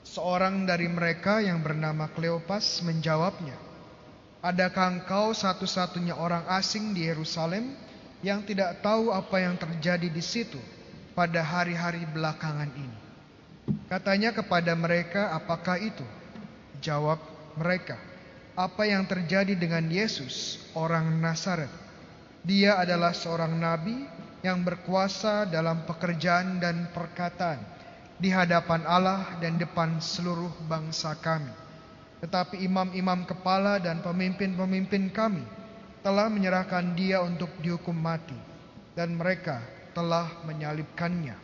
Seorang dari mereka yang bernama Kleopas menjawabnya, Adakah engkau satu-satunya orang asing di Yerusalem yang tidak tahu apa yang terjadi di situ pada hari-hari belakangan ini? Katanya kepada mereka, apakah itu? Jawab mereka, apa yang terjadi dengan Yesus, orang Nazaret? Dia adalah seorang nabi yang berkuasa dalam pekerjaan dan perkataan di hadapan Allah dan depan seluruh bangsa kami. Tetapi imam-imam kepala dan pemimpin-pemimpin kami telah menyerahkan dia untuk dihukum mati dan mereka telah menyalibkannya.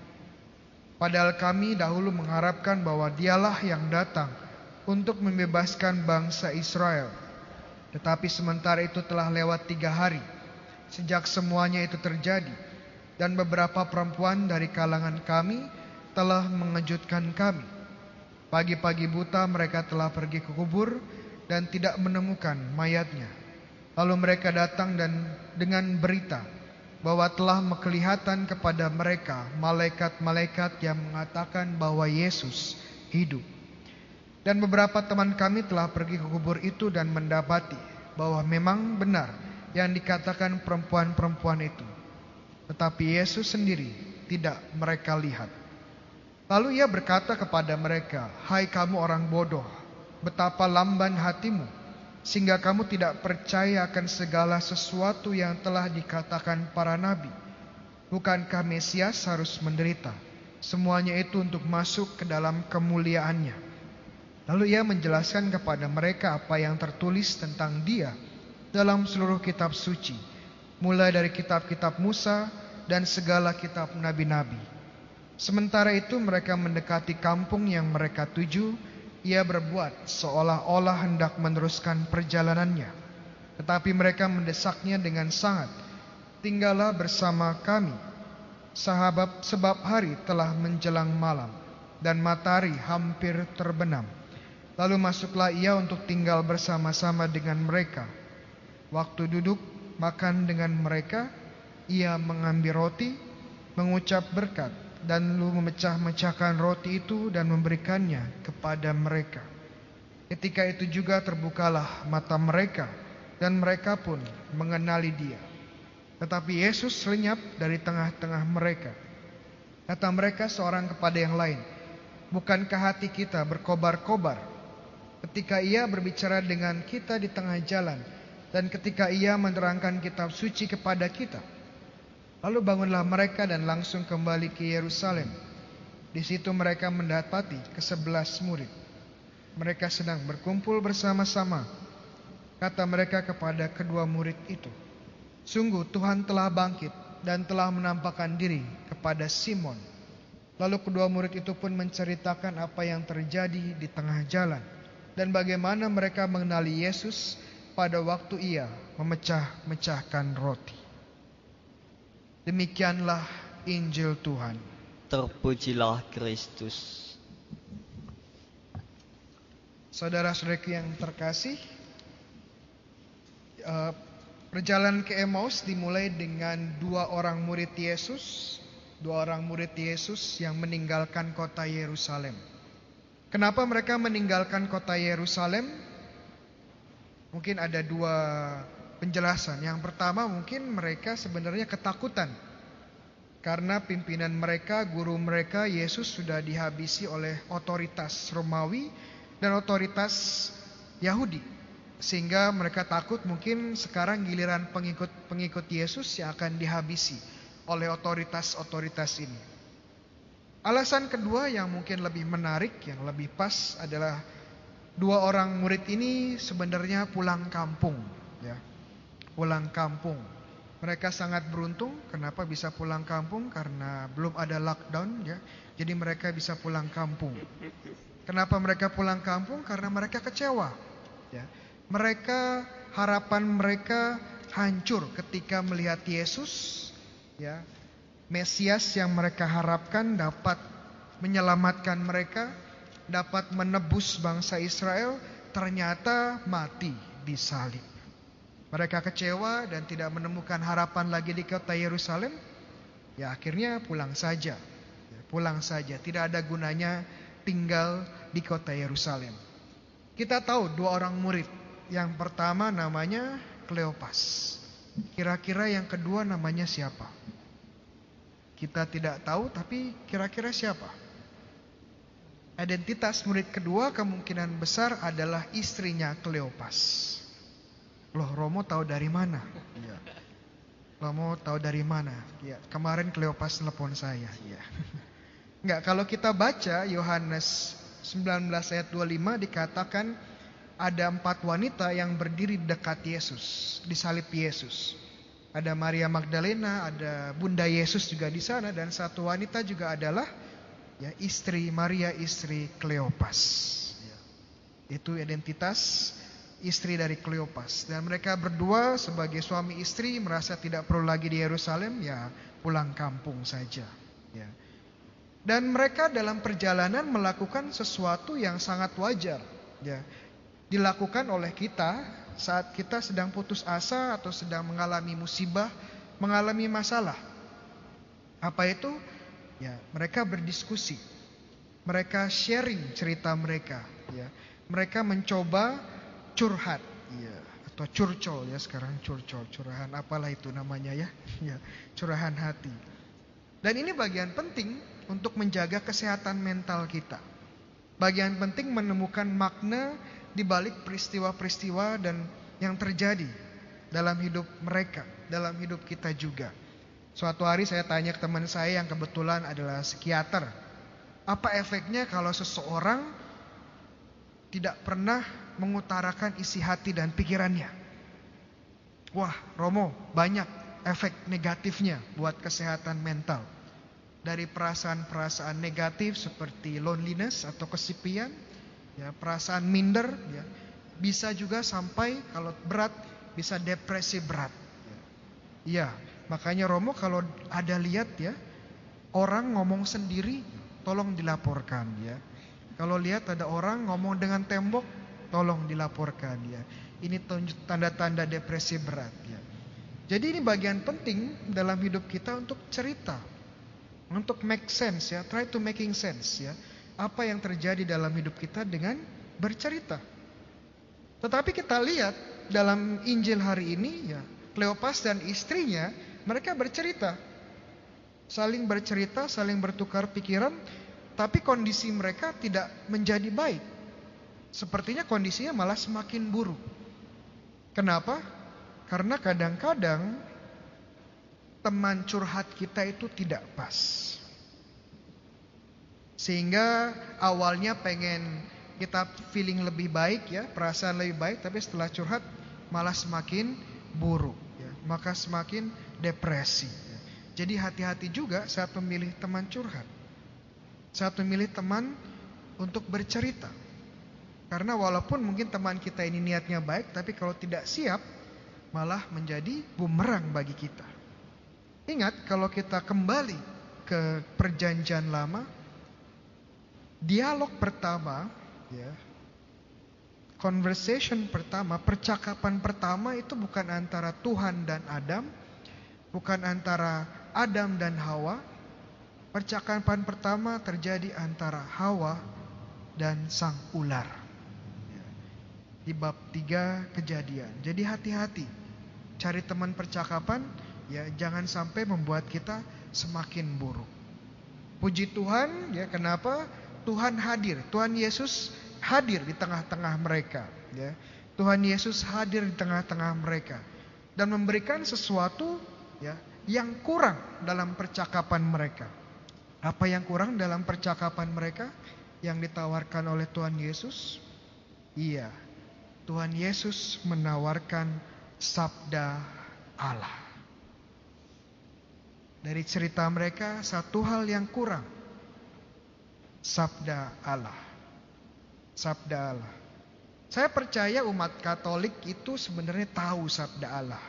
Padahal kami dahulu mengharapkan bahwa dialah yang datang untuk membebaskan bangsa Israel. Tetapi sementara itu telah lewat tiga hari sejak semuanya itu terjadi dan beberapa perempuan dari kalangan kami telah mengejutkan kami. Pagi-pagi buta mereka telah pergi ke kubur dan tidak menemukan mayatnya. Lalu mereka datang dan dengan berita bahwa telah kelihatan kepada mereka malaikat-malaikat yang mengatakan bahwa Yesus hidup. Dan beberapa teman kami telah pergi ke kubur itu dan mendapati bahwa memang benar yang dikatakan perempuan-perempuan itu. Tetapi Yesus sendiri tidak mereka lihat. Lalu ia berkata kepada mereka, "Hai kamu orang bodoh, betapa lamban hatimu sehingga kamu tidak percaya akan segala sesuatu yang telah dikatakan para nabi. Bukankah Mesias harus menderita? Semuanya itu untuk masuk ke dalam kemuliaannya." Lalu ia menjelaskan kepada mereka apa yang tertulis tentang dia dalam seluruh kitab suci, mulai dari kitab-kitab Musa dan segala kitab nabi-nabi. Sementara itu mereka mendekati kampung yang mereka tuju, ia berbuat seolah-olah hendak meneruskan perjalanannya. Tetapi mereka mendesaknya dengan sangat, tinggallah bersama kami, sahabat sebab hari telah menjelang malam dan matahari hampir terbenam. Lalu masuklah ia untuk tinggal bersama-sama dengan mereka. Waktu duduk makan dengan mereka, ia mengambil roti, mengucap berkat, dan lu memecah-mecahkan roti itu dan memberikannya kepada mereka. Ketika itu juga terbukalah mata mereka dan mereka pun mengenali dia. Tetapi Yesus lenyap dari tengah-tengah mereka. Kata mereka seorang kepada yang lain, Bukankah hati kita berkobar-kobar ketika ia berbicara dengan kita di tengah jalan dan ketika ia menerangkan kitab suci kepada kita? Lalu bangunlah mereka dan langsung kembali ke Yerusalem. Di situ mereka mendapati kesebelas murid. mereka sedang berkumpul bersama-sama, kata mereka kepada kedua murid itu, "Sungguh Tuhan telah bangkit dan telah menampakkan diri kepada Simon." Lalu kedua murid itu pun menceritakan apa yang terjadi di tengah jalan dan bagaimana mereka mengenali Yesus pada waktu ia memecah-mecahkan roti. Demikianlah Injil Tuhan. Terpujilah Kristus. Saudara-saudaraku yang terkasih, eh, perjalanan ke Emmaus dimulai dengan dua orang murid Yesus, dua orang murid Yesus yang meninggalkan kota Yerusalem. Kenapa mereka meninggalkan kota Yerusalem? Mungkin ada dua penjelasan. Yang pertama mungkin mereka sebenarnya ketakutan. Karena pimpinan mereka, guru mereka, Yesus sudah dihabisi oleh otoritas Romawi dan otoritas Yahudi. Sehingga mereka takut mungkin sekarang giliran pengikut-pengikut Yesus yang akan dihabisi oleh otoritas-otoritas ini. Alasan kedua yang mungkin lebih menarik, yang lebih pas adalah dua orang murid ini sebenarnya pulang kampung, ya. Pulang kampung. Mereka sangat beruntung. Kenapa bisa pulang kampung? Karena belum ada lockdown, ya. Jadi mereka bisa pulang kampung. Kenapa mereka pulang kampung? Karena mereka kecewa. Ya. Mereka harapan mereka hancur ketika melihat Yesus, ya. Mesias yang mereka harapkan dapat menyelamatkan mereka, dapat menebus bangsa Israel, ternyata mati di salib. Mereka kecewa dan tidak menemukan harapan lagi di kota Yerusalem. Ya akhirnya pulang saja. Ya, pulang saja, tidak ada gunanya tinggal di kota Yerusalem. Kita tahu dua orang murid. Yang pertama namanya Kleopas. Kira-kira yang kedua namanya siapa? Kita tidak tahu tapi kira-kira siapa? Identitas murid kedua kemungkinan besar adalah istrinya Kleopas. Loh Romo tahu dari mana? Ya. Romo tahu dari mana? Ya, kemarin Kleopas telepon saya. Ya. Enggak, kalau kita baca Yohanes 19 ayat 25 dikatakan ada empat wanita yang berdiri dekat Yesus, di salib Yesus. Ada Maria Magdalena, ada Bunda Yesus juga di sana dan satu wanita juga adalah ya istri Maria istri Kleopas. Ya. Itu identitas istri dari Kleopas dan mereka berdua sebagai suami istri merasa tidak perlu lagi di Yerusalem ya pulang kampung saja. Ya. Dan mereka dalam perjalanan melakukan sesuatu yang sangat wajar, ya. Dilakukan oleh kita saat kita sedang putus asa atau sedang mengalami musibah, mengalami masalah. Apa itu? Ya, mereka berdiskusi. Mereka sharing cerita mereka, ya. Mereka mencoba curhat, ya, atau curcol ya sekarang curcol, curahan apalah itu namanya ya. Ya, curahan hati. Dan ini bagian penting untuk menjaga kesehatan mental kita. Bagian penting menemukan makna di balik peristiwa-peristiwa dan yang terjadi dalam hidup mereka, dalam hidup kita juga. Suatu hari saya tanya ke teman saya yang kebetulan adalah psikiater. Apa efeknya kalau seseorang tidak pernah mengutarakan isi hati dan pikirannya? Wah, Romo, banyak efek negatifnya buat kesehatan mental dari perasaan-perasaan negatif seperti loneliness atau kesepian, ya, perasaan minder, ya, bisa juga sampai kalau berat bisa depresi berat. Ya, ya makanya Romo kalau ada lihat ya orang ngomong sendiri, tolong dilaporkan ya. Kalau lihat ada orang ngomong dengan tembok, tolong dilaporkan ya. Ini tanda-tanda depresi berat ya. Jadi ini bagian penting dalam hidup kita untuk cerita untuk make sense ya, try to making sense ya. Apa yang terjadi dalam hidup kita dengan bercerita. Tetapi kita lihat dalam Injil hari ini ya, Kleopas dan istrinya mereka bercerita. Saling bercerita, saling bertukar pikiran, tapi kondisi mereka tidak menjadi baik. Sepertinya kondisinya malah semakin buruk. Kenapa? Karena kadang-kadang teman curhat kita itu tidak pas. Sehingga awalnya pengen kita feeling lebih baik ya, perasaan lebih baik, tapi setelah curhat malah semakin buruk, ya. maka semakin depresi. Ya. Jadi hati-hati juga saat memilih teman curhat, saat memilih teman untuk bercerita. Karena walaupun mungkin teman kita ini niatnya baik, tapi kalau tidak siap, malah menjadi bumerang bagi kita. Ingat kalau kita kembali ke perjanjian lama, dialog pertama, ya, conversation pertama, percakapan pertama itu bukan antara Tuhan dan Adam, bukan antara Adam dan Hawa. Percakapan pertama terjadi antara Hawa dan sang ular. Di bab 3 kejadian. Jadi hati-hati. Cari teman percakapan ya jangan sampai membuat kita semakin buruk. Puji Tuhan ya kenapa Tuhan hadir, Tuhan Yesus hadir di tengah-tengah mereka ya. Tuhan Yesus hadir di tengah-tengah mereka dan memberikan sesuatu ya yang kurang dalam percakapan mereka. Apa yang kurang dalam percakapan mereka yang ditawarkan oleh Tuhan Yesus? Iya. Tuhan Yesus menawarkan sabda Allah. Dari cerita mereka satu hal yang kurang. Sabda Allah. Sabda Allah. Saya percaya umat Katolik itu sebenarnya tahu sabda Allah.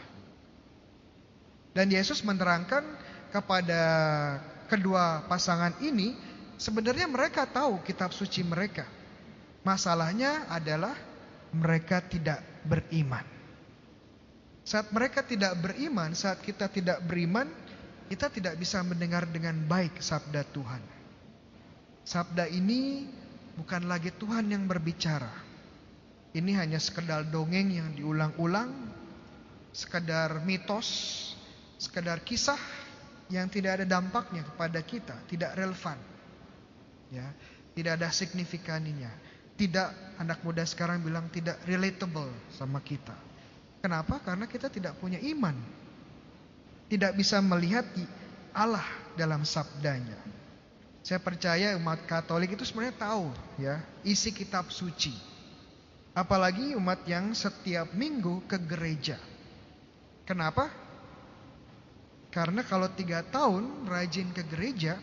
Dan Yesus menerangkan kepada kedua pasangan ini sebenarnya mereka tahu kitab suci mereka. Masalahnya adalah mereka tidak beriman. Saat mereka tidak beriman, saat kita tidak beriman, kita tidak bisa mendengar dengan baik sabda Tuhan. Sabda ini bukan lagi Tuhan yang berbicara. Ini hanya sekedar dongeng yang diulang-ulang, sekedar mitos, sekedar kisah yang tidak ada dampaknya kepada kita, tidak relevan. Ya, tidak ada signifikaninya. Tidak anak muda sekarang bilang tidak relatable sama kita. Kenapa? Karena kita tidak punya iman tidak bisa melihat Allah dalam sabdanya. Saya percaya umat Katolik itu sebenarnya tahu ya isi kitab suci. Apalagi umat yang setiap minggu ke gereja. Kenapa? Karena kalau tiga tahun rajin ke gereja,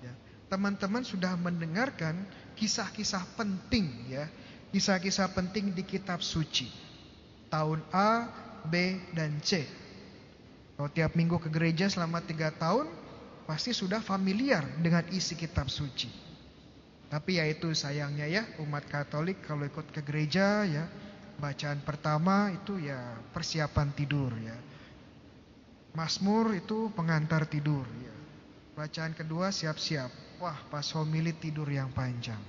ya, teman-teman sudah mendengarkan kisah-kisah penting ya, kisah-kisah penting di kitab suci. Tahun A, B, dan C. Kalau tiap minggu ke gereja selama tiga tahun, pasti sudah familiar dengan isi kitab suci. Tapi ya itu sayangnya ya, umat Katolik kalau ikut ke gereja ya, bacaan pertama itu ya persiapan tidur ya. Masmur itu pengantar tidur ya. Bacaan kedua siap-siap. Wah, pas homili tidur yang panjang.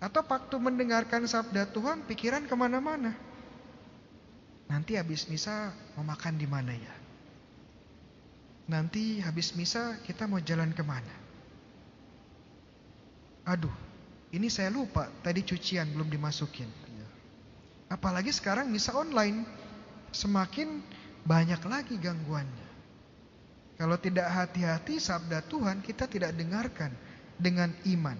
Atau waktu mendengarkan sabda Tuhan, pikiran ke mana-mana. Nanti habis misa mau makan di mana ya? Nanti habis misa kita mau jalan ke mana? Aduh, ini saya lupa tadi cucian belum dimasukin. Apalagi sekarang misa online, semakin banyak lagi gangguannya. Kalau tidak hati-hati sabda Tuhan kita tidak dengarkan dengan iman.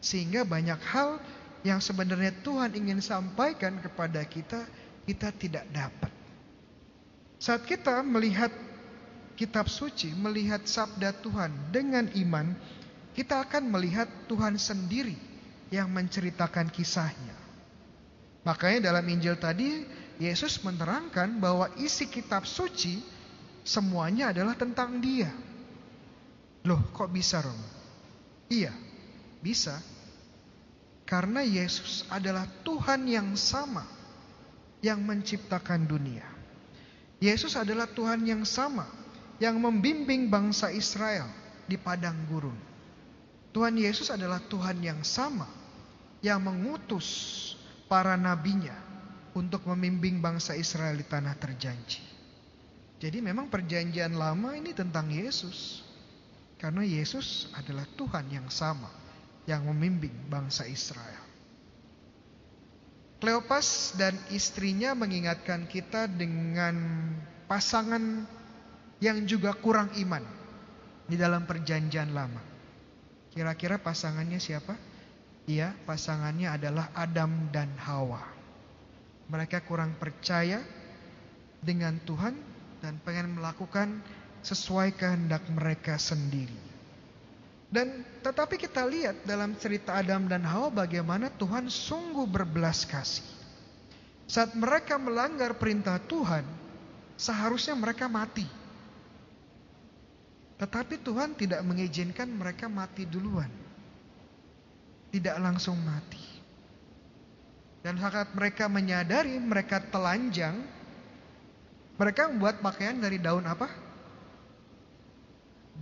Sehingga banyak hal yang sebenarnya Tuhan ingin sampaikan kepada kita, kita tidak dapat. Saat kita melihat kitab suci, melihat sabda Tuhan dengan iman, kita akan melihat Tuhan sendiri yang menceritakan kisahnya. Makanya dalam Injil tadi Yesus menerangkan bahwa isi kitab suci semuanya adalah tentang dia. Loh kok bisa Romo? Iya bisa. Karena Yesus adalah Tuhan yang sama yang menciptakan dunia. Yesus adalah Tuhan yang sama yang membimbing bangsa Israel di padang gurun. Tuhan Yesus adalah Tuhan yang sama yang mengutus para nabinya untuk membimbing bangsa Israel di tanah terjanji. Jadi memang perjanjian lama ini tentang Yesus. Karena Yesus adalah Tuhan yang sama yang membimbing bangsa Israel. Kleopas dan istrinya mengingatkan kita dengan pasangan yang juga kurang iman di dalam perjanjian lama. Kira-kira pasangannya siapa? Ia pasangannya adalah Adam dan Hawa. Mereka kurang percaya dengan Tuhan dan pengen melakukan sesuai kehendak mereka sendiri. Dan tetapi kita lihat dalam cerita Adam dan Hawa bagaimana Tuhan sungguh berbelas kasih. Saat mereka melanggar perintah Tuhan, seharusnya mereka mati. Tetapi Tuhan tidak mengizinkan mereka mati duluan. Tidak langsung mati. Dan saat mereka menyadari mereka telanjang, mereka membuat pakaian dari daun apa?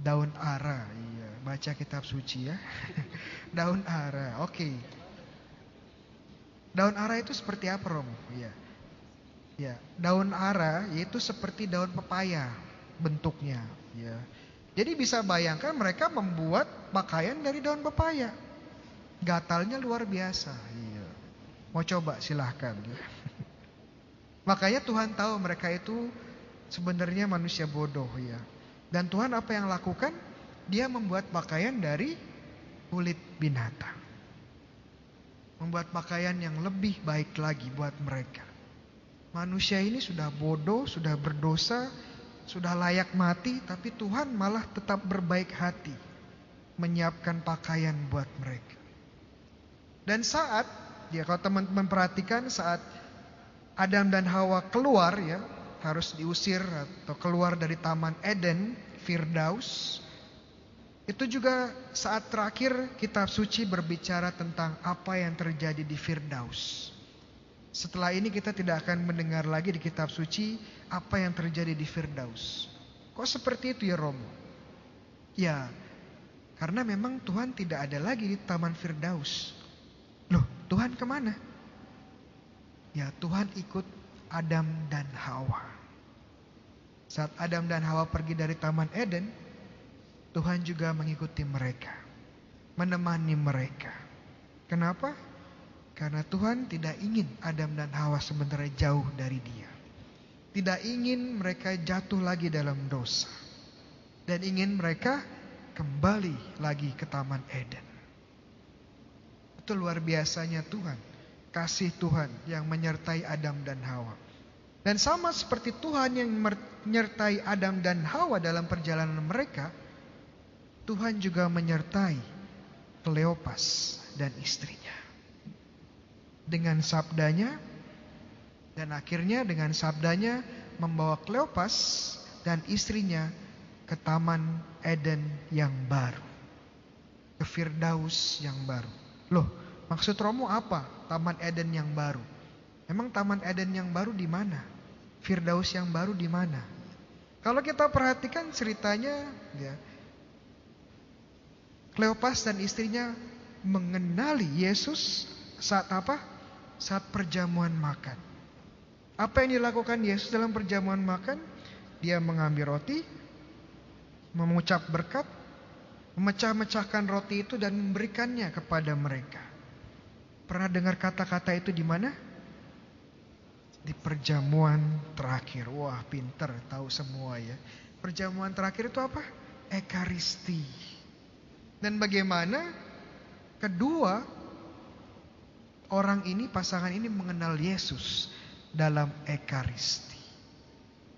Daun ara. Iya, baca kitab suci ya. daun ara. Oke. Okay. Daun ara itu seperti apa, Romo? Iya. Ya, daun ara yaitu seperti daun pepaya bentuknya, ya. Jadi bisa bayangkan mereka membuat pakaian dari daun pepaya. Gatalnya luar biasa. Iya. Mau coba silahkan. Ya. Makanya Tuhan tahu mereka itu sebenarnya manusia bodoh ya. Dan Tuhan apa yang lakukan? Dia membuat pakaian dari kulit binatang. Membuat pakaian yang lebih baik lagi buat mereka. Manusia ini sudah bodoh, sudah berdosa, sudah layak mati, tapi Tuhan malah tetap berbaik hati menyiapkan pakaian buat mereka. Dan saat, ya kalau teman-teman perhatikan saat Adam dan Hawa keluar ya, harus diusir atau keluar dari Taman Eden, Firdaus. Itu juga saat terakhir kitab suci berbicara tentang apa yang terjadi di Firdaus. Setelah ini kita tidak akan mendengar lagi di kitab suci apa yang terjadi di Firdaus. Kok seperti itu ya Romo? Ya, karena memang Tuhan tidak ada lagi di Taman Firdaus. Loh, Tuhan ke mana? Ya, Tuhan ikut Adam dan Hawa. Saat Adam dan Hawa pergi dari Taman Eden, Tuhan juga mengikuti mereka, menemani mereka. Kenapa? Karena Tuhan tidak ingin Adam dan Hawa sebenarnya jauh dari dia. Tidak ingin mereka jatuh lagi dalam dosa. Dan ingin mereka kembali lagi ke Taman Eden. Itu luar biasanya Tuhan. Kasih Tuhan yang menyertai Adam dan Hawa. Dan sama seperti Tuhan yang menyertai Adam dan Hawa dalam perjalanan mereka. Tuhan juga menyertai Kleopas dan istrinya dengan sabdanya dan akhirnya dengan sabdanya membawa Kleopas dan istrinya ke taman Eden yang baru. Ke Firdaus yang baru. Loh, maksud Romo apa? Taman Eden yang baru. Emang taman Eden yang baru di mana? Firdaus yang baru di mana? Kalau kita perhatikan ceritanya ya Kleopas dan istrinya mengenali Yesus saat apa? Saat perjamuan makan. Apa yang dilakukan Yesus dalam perjamuan makan? Dia mengambil roti, mengucap berkat, memecah-mecahkan roti itu dan memberikannya kepada mereka. Pernah dengar kata-kata itu di mana? Di perjamuan terakhir. Wah, pinter, tahu semua ya. Perjamuan terakhir itu apa? Ekaristi. Dan bagaimana kedua orang ini, pasangan ini mengenal Yesus dalam Ekaristi.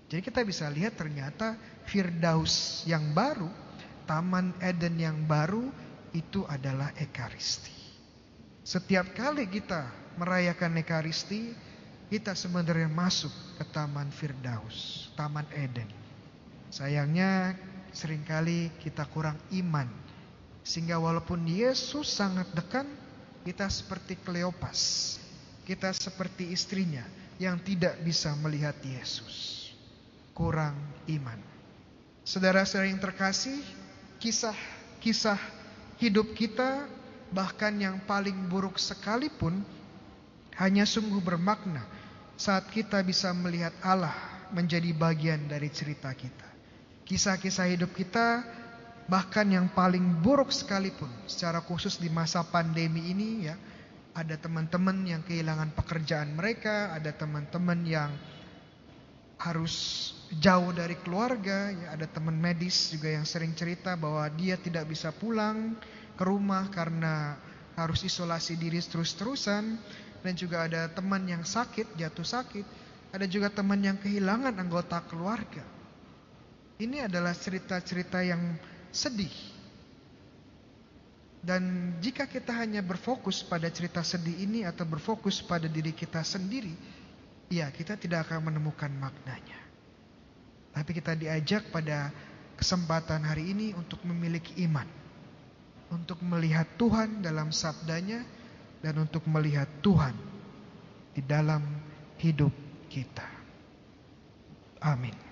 Jadi kita bisa lihat ternyata Firdaus yang baru, Taman Eden yang baru itu adalah Ekaristi. Setiap kali kita merayakan Ekaristi, kita sebenarnya masuk ke Taman Firdaus, Taman Eden. Sayangnya sering kali kita kurang iman. Sehingga walaupun Yesus sangat dekat, kita seperti Kleopas. Kita seperti istrinya yang tidak bisa melihat Yesus. Kurang iman. Saudara-saudara yang terkasih, kisah-kisah hidup kita bahkan yang paling buruk sekalipun hanya sungguh bermakna saat kita bisa melihat Allah menjadi bagian dari cerita kita. Kisah-kisah hidup kita Bahkan yang paling buruk sekalipun secara khusus di masa pandemi ini ya, ada teman-teman yang kehilangan pekerjaan mereka, ada teman-teman yang harus jauh dari keluarga, ya, ada teman medis juga yang sering cerita bahwa dia tidak bisa pulang ke rumah karena harus isolasi diri terus-terusan dan juga ada teman yang sakit, jatuh sakit, ada juga teman yang kehilangan anggota keluarga. Ini adalah cerita-cerita yang sedih. Dan jika kita hanya berfokus pada cerita sedih ini atau berfokus pada diri kita sendiri, ya kita tidak akan menemukan maknanya. Tapi kita diajak pada kesempatan hari ini untuk memiliki iman. Untuk melihat Tuhan dalam sabdanya dan untuk melihat Tuhan di dalam hidup kita. Amin.